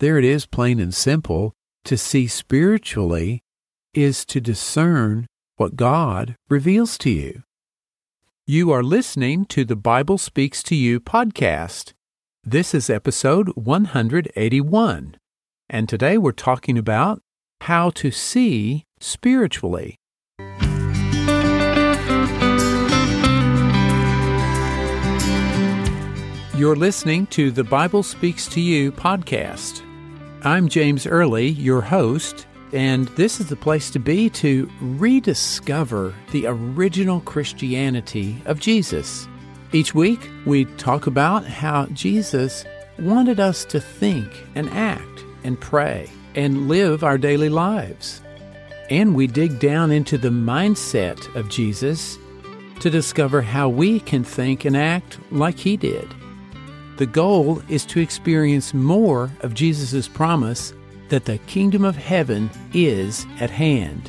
There it is, plain and simple. To see spiritually is to discern what God reveals to you. You are listening to the Bible Speaks to You podcast. This is episode 181. And today we're talking about how to see spiritually. You're listening to the Bible Speaks to You podcast. I'm James Early, your host, and this is the place to be to rediscover the original Christianity of Jesus. Each week, we talk about how Jesus wanted us to think and act and pray and live our daily lives. And we dig down into the mindset of Jesus to discover how we can think and act like he did. The goal is to experience more of Jesus' promise that the kingdom of heaven is at hand.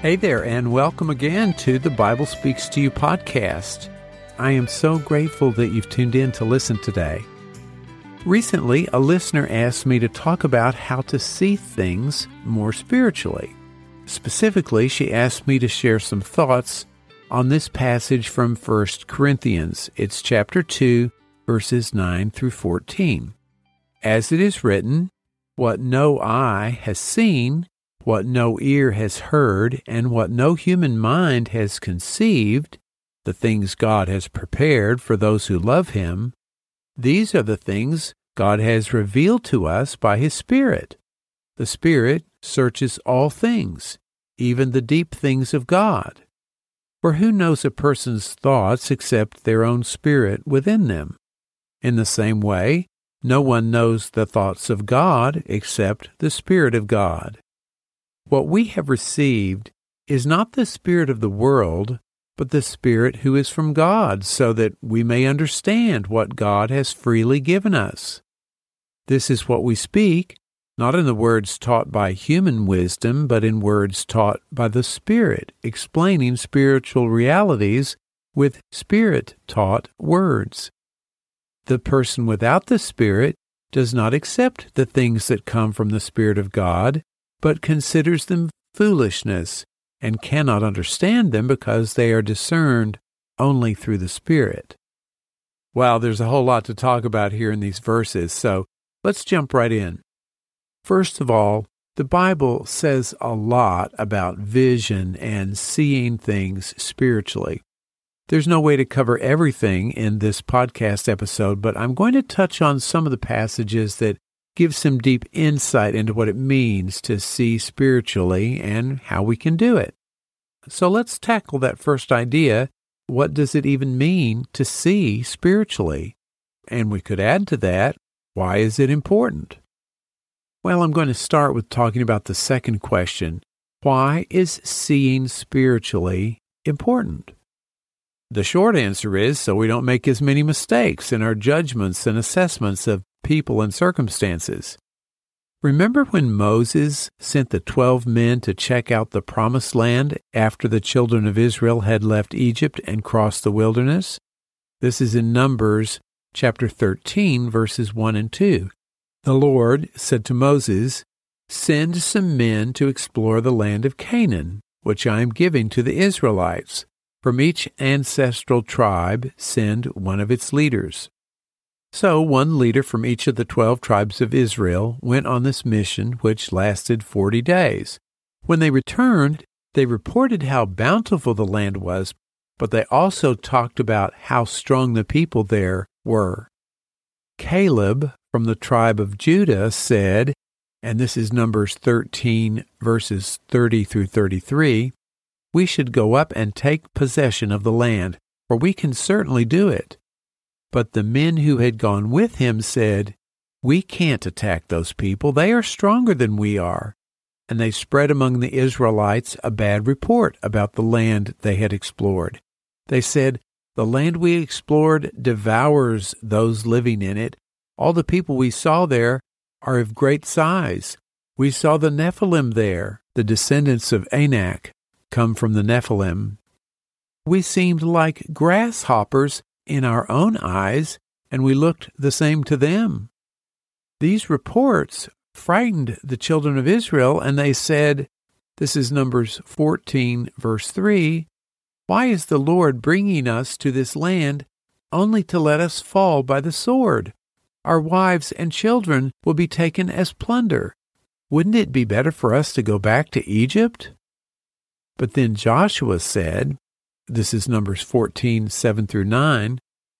Hey there, and welcome again to the Bible Speaks to You podcast. I am so grateful that you've tuned in to listen today. Recently, a listener asked me to talk about how to see things more spiritually. Specifically, she asked me to share some thoughts on this passage from 1 Corinthians. It's chapter 2, verses 9 through 14. As it is written, What no eye has seen, what no ear has heard, and what no human mind has conceived, the things God has prepared for those who love Him, these are the things God has revealed to us by His Spirit. The Spirit searches all things, even the deep things of God. For who knows a person's thoughts except their own spirit within them? In the same way, no one knows the thoughts of God except the Spirit of God. What we have received is not the Spirit of the world, but the Spirit who is from God, so that we may understand what God has freely given us. This is what we speak, not in the words taught by human wisdom, but in words taught by the Spirit, explaining spiritual realities with Spirit taught words. The person without the Spirit does not accept the things that come from the Spirit of God, but considers them foolishness and cannot understand them because they are discerned only through the Spirit. Wow, there's a whole lot to talk about here in these verses, so let's jump right in. First of all, the Bible says a lot about vision and seeing things spiritually. There's no way to cover everything in this podcast episode, but I'm going to touch on some of the passages that give some deep insight into what it means to see spiritually and how we can do it. So let's tackle that first idea. What does it even mean to see spiritually? And we could add to that, why is it important? Well, I'm going to start with talking about the second question. Why is seeing spiritually important? The short answer is so we don't make as many mistakes in our judgments and assessments of people and circumstances. Remember when Moses sent the twelve men to check out the promised land after the children of Israel had left Egypt and crossed the wilderness? This is in Numbers chapter 13, verses 1 and 2. The Lord said to Moses, Send some men to explore the land of Canaan, which I am giving to the Israelites. From each ancestral tribe, send one of its leaders. So one leader from each of the twelve tribes of Israel went on this mission, which lasted forty days. When they returned, they reported how bountiful the land was, but they also talked about how strong the people there were. Caleb from the tribe of Judah said, and this is Numbers 13, verses 30 through 33, we should go up and take possession of the land, for we can certainly do it. But the men who had gone with him said, We can't attack those people. They are stronger than we are. And they spread among the Israelites a bad report about the land they had explored. They said, The land we explored devours those living in it. All the people we saw there are of great size. We saw the Nephilim there, the descendants of Anak, come from the Nephilim. We seemed like grasshoppers in our own eyes, and we looked the same to them. These reports frightened the children of Israel, and they said, This is Numbers 14, verse 3 Why is the Lord bringing us to this land only to let us fall by the sword? Our wives and children will be taken as plunder. Wouldn't it be better for us to go back to Egypt? But then Joshua said, This is Numbers 14, 7 through 9.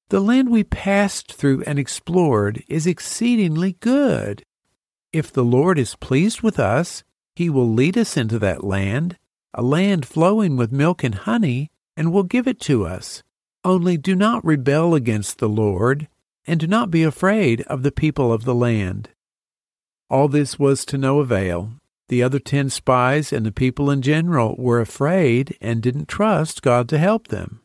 The land we passed through and explored is exceedingly good. If the Lord is pleased with us, he will lead us into that land, a land flowing with milk and honey, and will give it to us. Only do not rebel against the Lord, and do not be afraid of the people of the land. All this was to no avail. The other ten spies and the people in general were afraid and didn't trust God to help them.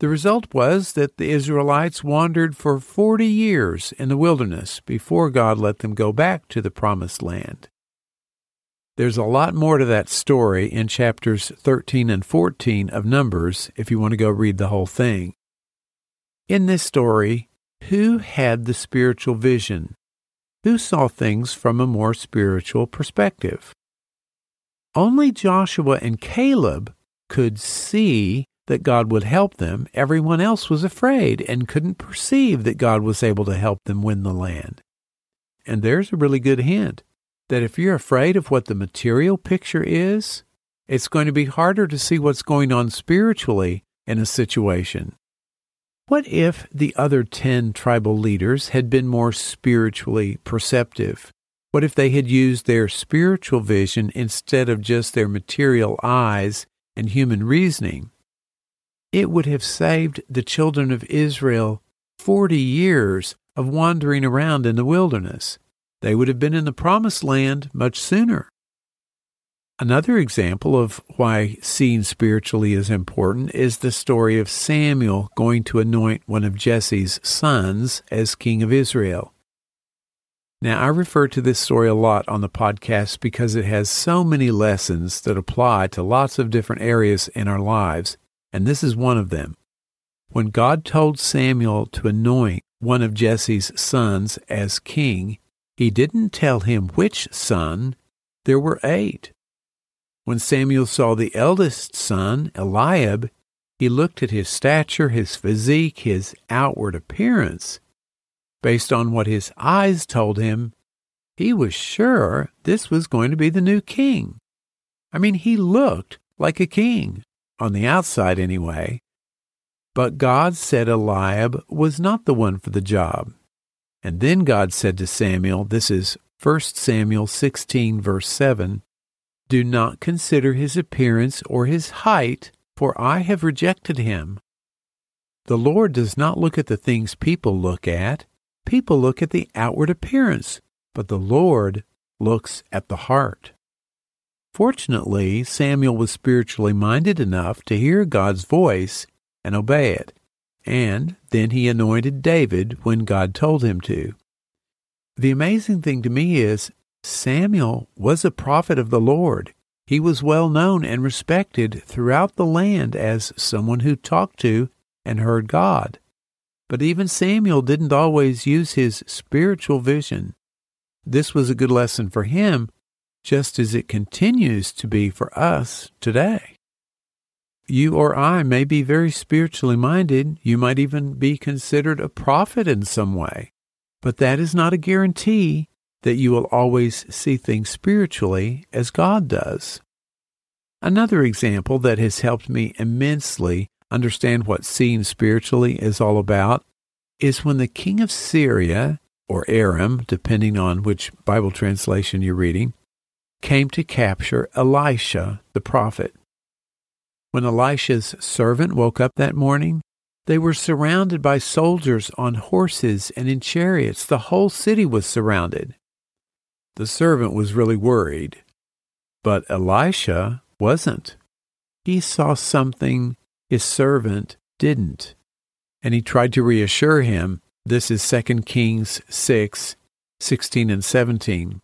The result was that the Israelites wandered for 40 years in the wilderness before God let them go back to the promised land. There's a lot more to that story in chapters 13 and 14 of Numbers if you want to go read the whole thing. In this story, who had the spiritual vision? Who saw things from a more spiritual perspective? Only Joshua and Caleb could see that God would help them, everyone else was afraid and couldn't perceive that God was able to help them win the land. And there's a really good hint that if you're afraid of what the material picture is, it's going to be harder to see what's going on spiritually in a situation. What if the other 10 tribal leaders had been more spiritually perceptive? What if they had used their spiritual vision instead of just their material eyes and human reasoning? it would have saved the children of Israel 40 years of wandering around in the wilderness. They would have been in the promised land much sooner. Another example of why seeing spiritually is important is the story of Samuel going to anoint one of Jesse's sons as king of Israel. Now, I refer to this story a lot on the podcast because it has so many lessons that apply to lots of different areas in our lives and this is one of them. When God told Samuel to anoint one of Jesse's sons as king, he didn't tell him which son. There were eight. When Samuel saw the eldest son, Eliab, he looked at his stature, his physique, his outward appearance. Based on what his eyes told him, he was sure this was going to be the new king. I mean, he looked like a king on the outside anyway. But God said Eliab was not the one for the job. And then God said to Samuel, this is 1 Samuel 16, verse 7 Do not consider his appearance or his height, for I have rejected him. The Lord does not look at the things people look at. People look at the outward appearance, but the Lord looks at the heart. Fortunately, Samuel was spiritually minded enough to hear God's voice and obey it, and then he anointed David when God told him to. The amazing thing to me is Samuel was a prophet of the Lord. He was well known and respected throughout the land as someone who talked to and heard God. But even Samuel didn't always use his spiritual vision. This was a good lesson for him just as it continues to be for us today. You or I may be very spiritually minded. You might even be considered a prophet in some way. But that is not a guarantee that you will always see things spiritually as God does. Another example that has helped me immensely understand what seeing spiritually is all about is when the king of Syria, or Aram, depending on which Bible translation you're reading, came to capture Elisha the prophet. When Elisha's servant woke up that morning, they were surrounded by soldiers on horses and in chariots. The whole city was surrounded. The servant was really worried, but Elisha wasn't. He saw something his servant didn't, and he tried to reassure him. This is 2 Kings 6, 16 and 17.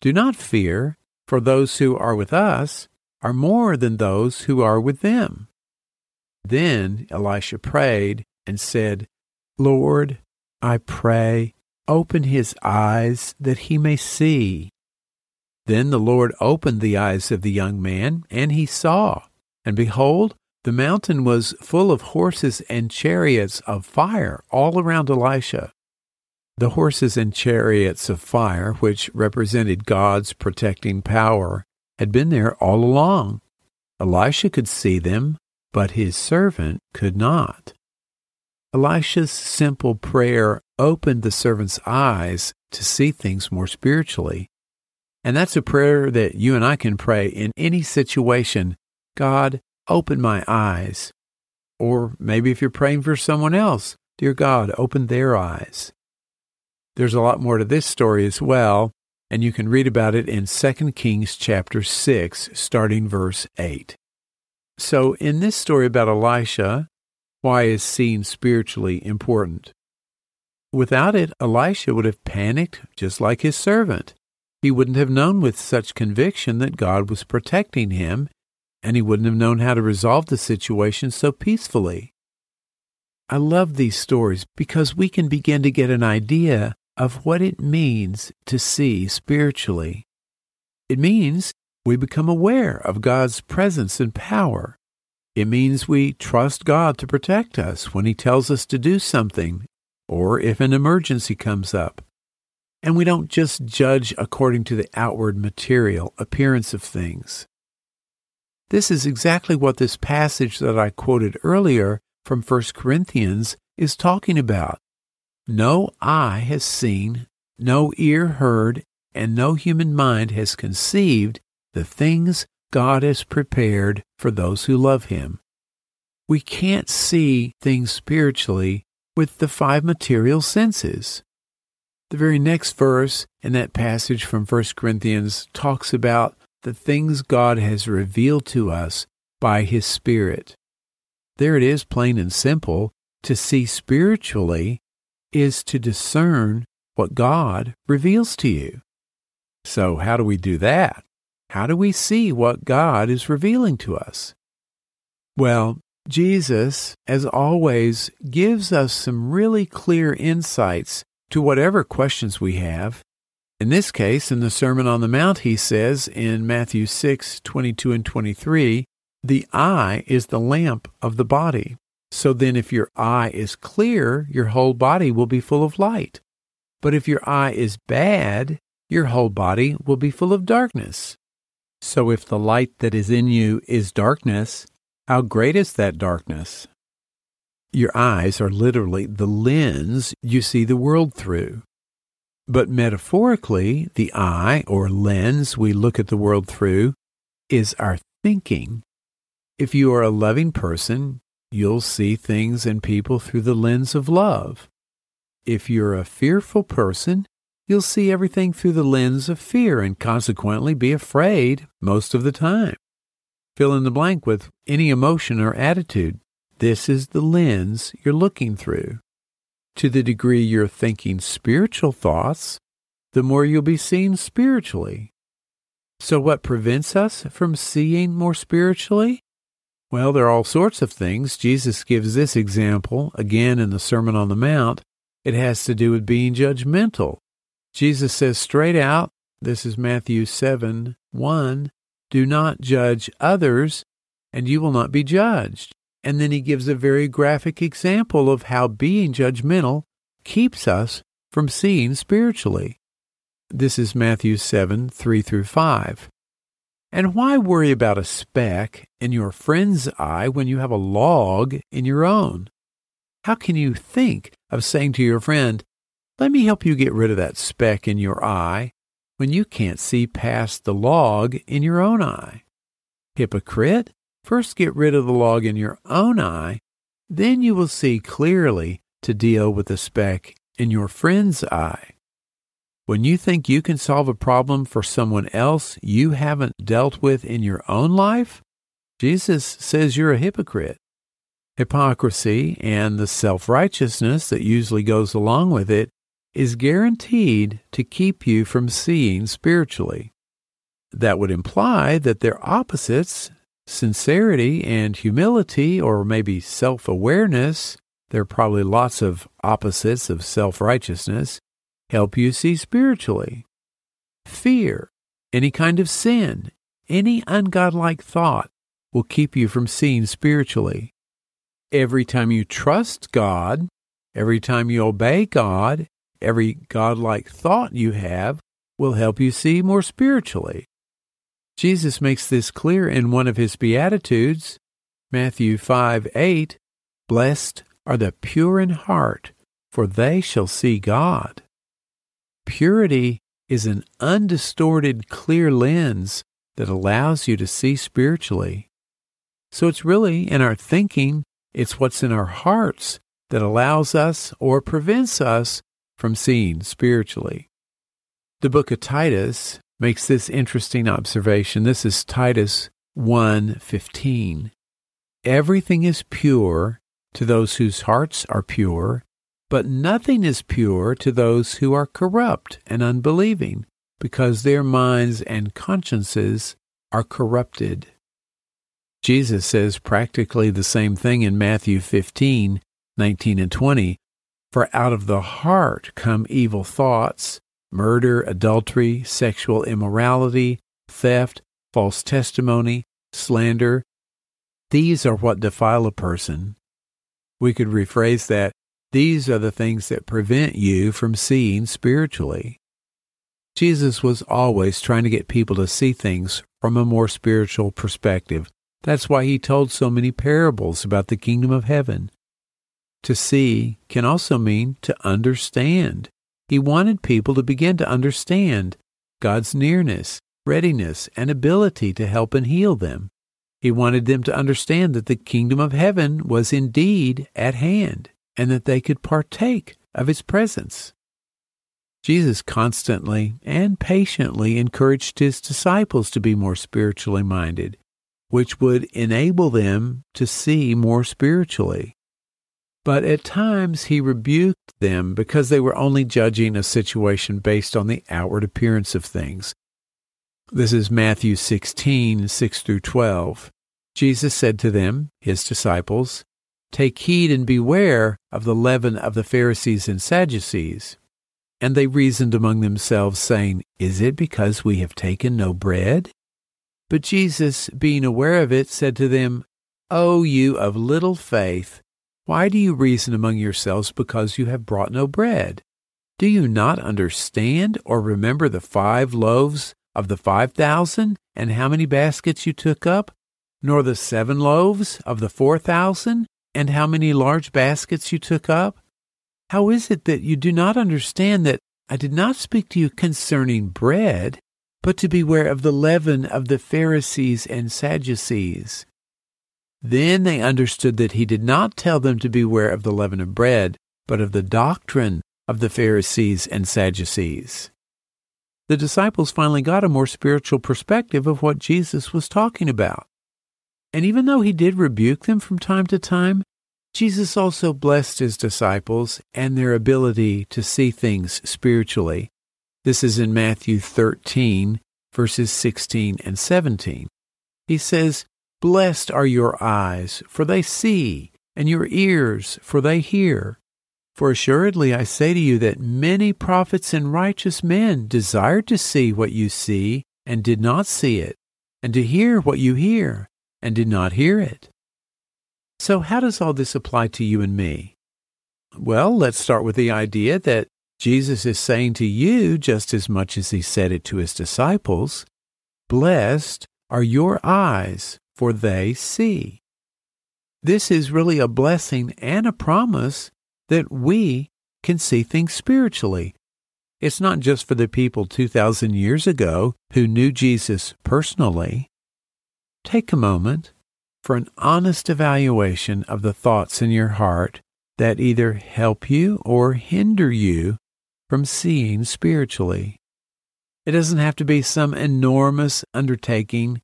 Do not fear, for those who are with us are more than those who are with them. Then Elisha prayed and said, Lord, I pray, open his eyes that he may see. Then the Lord opened the eyes of the young man, and he saw. And behold, the mountain was full of horses and chariots of fire all around Elisha. The horses and chariots of fire, which represented God's protecting power, had been there all along. Elisha could see them, but his servant could not. Elisha's simple prayer opened the servant's eyes to see things more spiritually. And that's a prayer that you and I can pray in any situation. God, open my eyes. Or maybe if you're praying for someone else, dear God, open their eyes. There's a lot more to this story as well, and you can read about it in 2 Kings chapter 6, starting verse 8. So, in this story about Elisha, why is seeing spiritually important? Without it, Elisha would have panicked just like his servant. He wouldn't have known with such conviction that God was protecting him, and he wouldn't have known how to resolve the situation so peacefully. I love these stories because we can begin to get an idea of what it means to see spiritually. It means we become aware of God's presence and power. It means we trust God to protect us when He tells us to do something or if an emergency comes up. And we don't just judge according to the outward material appearance of things. This is exactly what this passage that I quoted earlier from 1 Corinthians is talking about. No eye has seen, no ear heard, and no human mind has conceived the things God has prepared for those who love Him. We can't see things spiritually with the five material senses. The very next verse in that passage from 1 Corinthians talks about the things God has revealed to us by His Spirit. There it is, plain and simple. To see spiritually is to discern what God reveals to you. So, how do we do that? How do we see what God is revealing to us? Well, Jesus, as always, gives us some really clear insights to whatever questions we have. In this case, in the Sermon on the Mount, he says in Matthew 6 22 and 23, the eye is the lamp of the body. So then, if your eye is clear, your whole body will be full of light. But if your eye is bad, your whole body will be full of darkness. So if the light that is in you is darkness, how great is that darkness? Your eyes are literally the lens you see the world through. But metaphorically, the eye or lens we look at the world through is our thinking. If you are a loving person, you'll see things and people through the lens of love. If you're a fearful person, you'll see everything through the lens of fear and consequently be afraid most of the time. Fill in the blank with any emotion or attitude. This is the lens you're looking through. To the degree you're thinking spiritual thoughts, the more you'll be seen spiritually. So, what prevents us from seeing more spiritually? Well, there are all sorts of things. Jesus gives this example again in the Sermon on the Mount. It has to do with being judgmental. Jesus says straight out, this is Matthew 7 1, do not judge others, and you will not be judged. And then he gives a very graphic example of how being judgmental keeps us from seeing spiritually. This is Matthew 7 3 through 5. And why worry about a speck in your friend's eye when you have a log in your own? How can you think of saying to your friend, Let me help you get rid of that speck in your eye, when you can't see past the log in your own eye? Hypocrite, First, get rid of the log in your own eye, then you will see clearly to deal with the speck in your friend's eye. When you think you can solve a problem for someone else you haven't dealt with in your own life, Jesus says you're a hypocrite. Hypocrisy and the self righteousness that usually goes along with it is guaranteed to keep you from seeing spiritually. that would imply that their opposites, sincerity and humility, or maybe self awareness, there are probably lots of opposites of self righteousness, help you see spiritually. Fear, any kind of sin, any ungodlike thought will keep you from seeing spiritually. Every time you trust God, every time you obey God, every godlike thought you have will help you see more spiritually. Jesus makes this clear in one of his Beatitudes, Matthew 5 8. Blessed are the pure in heart, for they shall see God. Purity is an undistorted, clear lens that allows you to see spiritually. So it's really in our thinking, it's what's in our hearts that allows us or prevents us from seeing spiritually. The book of Titus makes this interesting observation. This is Titus 1:15. Everything is pure to those whose hearts are pure, but nothing is pure to those who are corrupt and unbelieving, because their minds and consciences are corrupted. Jesus says practically the same thing in Matthew 15, 19 and 20. For out of the heart come evil thoughts, murder, adultery, sexual immorality, theft, false testimony, slander. These are what defile a person. We could rephrase that these are the things that prevent you from seeing spiritually. Jesus was always trying to get people to see things from a more spiritual perspective. That's why he told so many parables about the kingdom of heaven. To see can also mean to understand. He wanted people to begin to understand God's nearness, readiness, and ability to help and heal them. He wanted them to understand that the kingdom of heaven was indeed at hand and that they could partake of its presence. Jesus constantly and patiently encouraged his disciples to be more spiritually minded, which would enable them to see more spiritually. But at times he rebuked them because they were only judging a situation based on the outward appearance of things. This is Matthew 16, 6 through 12. Jesus said to them, his disciples, Take heed and beware of the leaven of the Pharisees and Sadducees. And they reasoned among themselves, saying, Is it because we have taken no bread? But Jesus, being aware of it, said to them, O you of little faith, why do you reason among yourselves because you have brought no bread? Do you not understand or remember the five loaves of the five thousand and how many baskets you took up? Nor the seven loaves of the four thousand and how many large baskets you took up? How is it that you do not understand that I did not speak to you concerning bread, but to beware of the leaven of the Pharisees and Sadducees? Then they understood that he did not tell them to beware of the leaven of bread, but of the doctrine of the Pharisees and Sadducees. The disciples finally got a more spiritual perspective of what Jesus was talking about. And even though he did rebuke them from time to time, Jesus also blessed his disciples and their ability to see things spiritually. This is in Matthew 13, verses 16 and 17. He says, Blessed are your eyes, for they see, and your ears, for they hear. For assuredly I say to you that many prophets and righteous men desired to see what you see, and did not see it, and to hear what you hear, and did not hear it. So, how does all this apply to you and me? Well, let's start with the idea that Jesus is saying to you, just as much as he said it to his disciples, Blessed are your eyes, for they see. This is really a blessing and a promise that we can see things spiritually. It's not just for the people 2,000 years ago who knew Jesus personally. Take a moment for an honest evaluation of the thoughts in your heart that either help you or hinder you from seeing spiritually. It doesn't have to be some enormous undertaking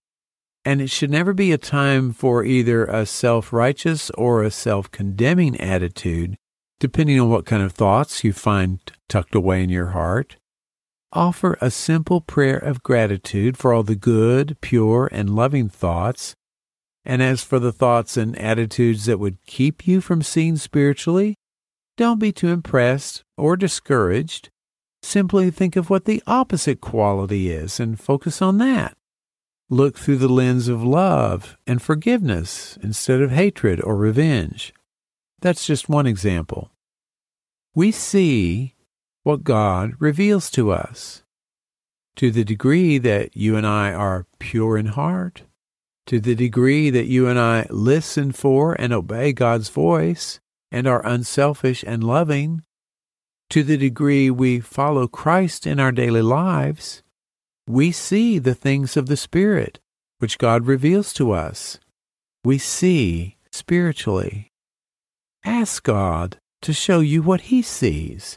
and it should never be a time for either a self righteous or a self condemning attitude, depending on what kind of thoughts you find tucked away in your heart. offer a simple prayer of gratitude for all the good, pure, and loving thoughts. And as for the thoughts and attitudes that would keep you from seeing spiritually, don't be too impressed or discouraged. Simply think of what the opposite quality is and focus on that. Look through the lens of love and forgiveness instead of hatred or revenge. That's just one example. We see what God reveals to us. To the degree that you and I are pure in heart, to the degree that you and I listen for and obey God's voice and are unselfish and loving, to the degree we follow Christ in our daily lives, we see the things of the Spirit which God reveals to us. We see spiritually. Ask God to show you what He sees.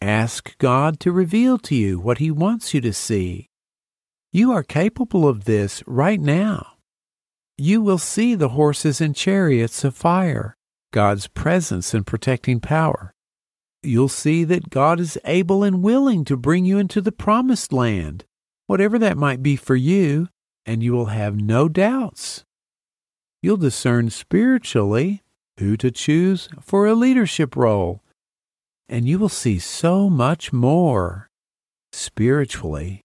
Ask God to reveal to you what He wants you to see. You are capable of this right now. You will see the horses and chariots of fire, God's presence and protecting power. You'll see that God is able and willing to bring you into the promised land, whatever that might be for you, and you will have no doubts. You'll discern spiritually who to choose for a leadership role, and you will see so much more spiritually.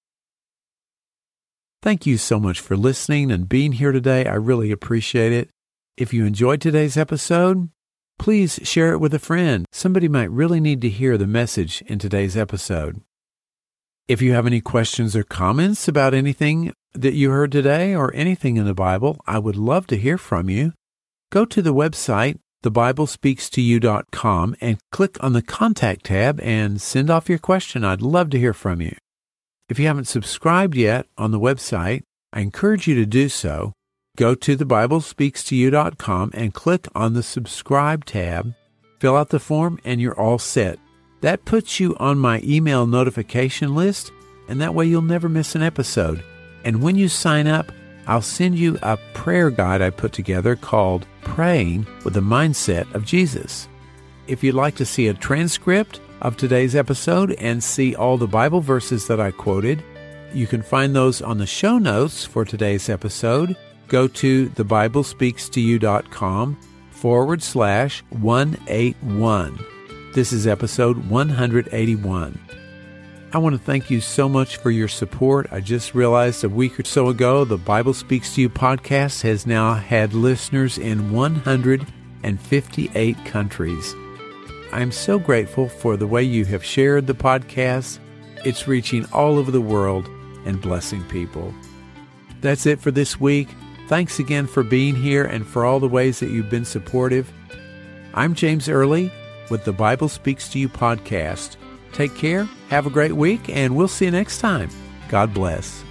Thank you so much for listening and being here today. I really appreciate it. If you enjoyed today's episode, please share it with a friend. Somebody might really need to hear the message in today's episode. If you have any questions or comments about anything that you heard today or anything in the Bible, I would love to hear from you. Go to the website, thebiblespeakstoyou.com, and click on the Contact tab and send off your question. I'd love to hear from you. If you haven't subscribed yet on the website, I encourage you to do so. Go to thebiblespeakstoyou.com and click on the Subscribe tab, fill out the form, and you're all set. That puts you on my email notification list, and that way you'll never miss an episode. And when you sign up, I'll send you a prayer guide I put together called Praying with the Mindset of Jesus. If you'd like to see a transcript of today's episode and see all the Bible verses that I quoted, you can find those on the show notes for today's episode. Go to thebiblespeakstoyou.com forward slash 181. This is episode 181. I want to thank you so much for your support. I just realized a week or so ago the Bible Speaks to You podcast has now had listeners in 158 countries. I'm so grateful for the way you have shared the podcast. It's reaching all over the world and blessing people. That's it for this week. Thanks again for being here and for all the ways that you've been supportive. I'm James Early with the Bible Speaks to You podcast. Take care, have a great week, and we'll see you next time. God bless.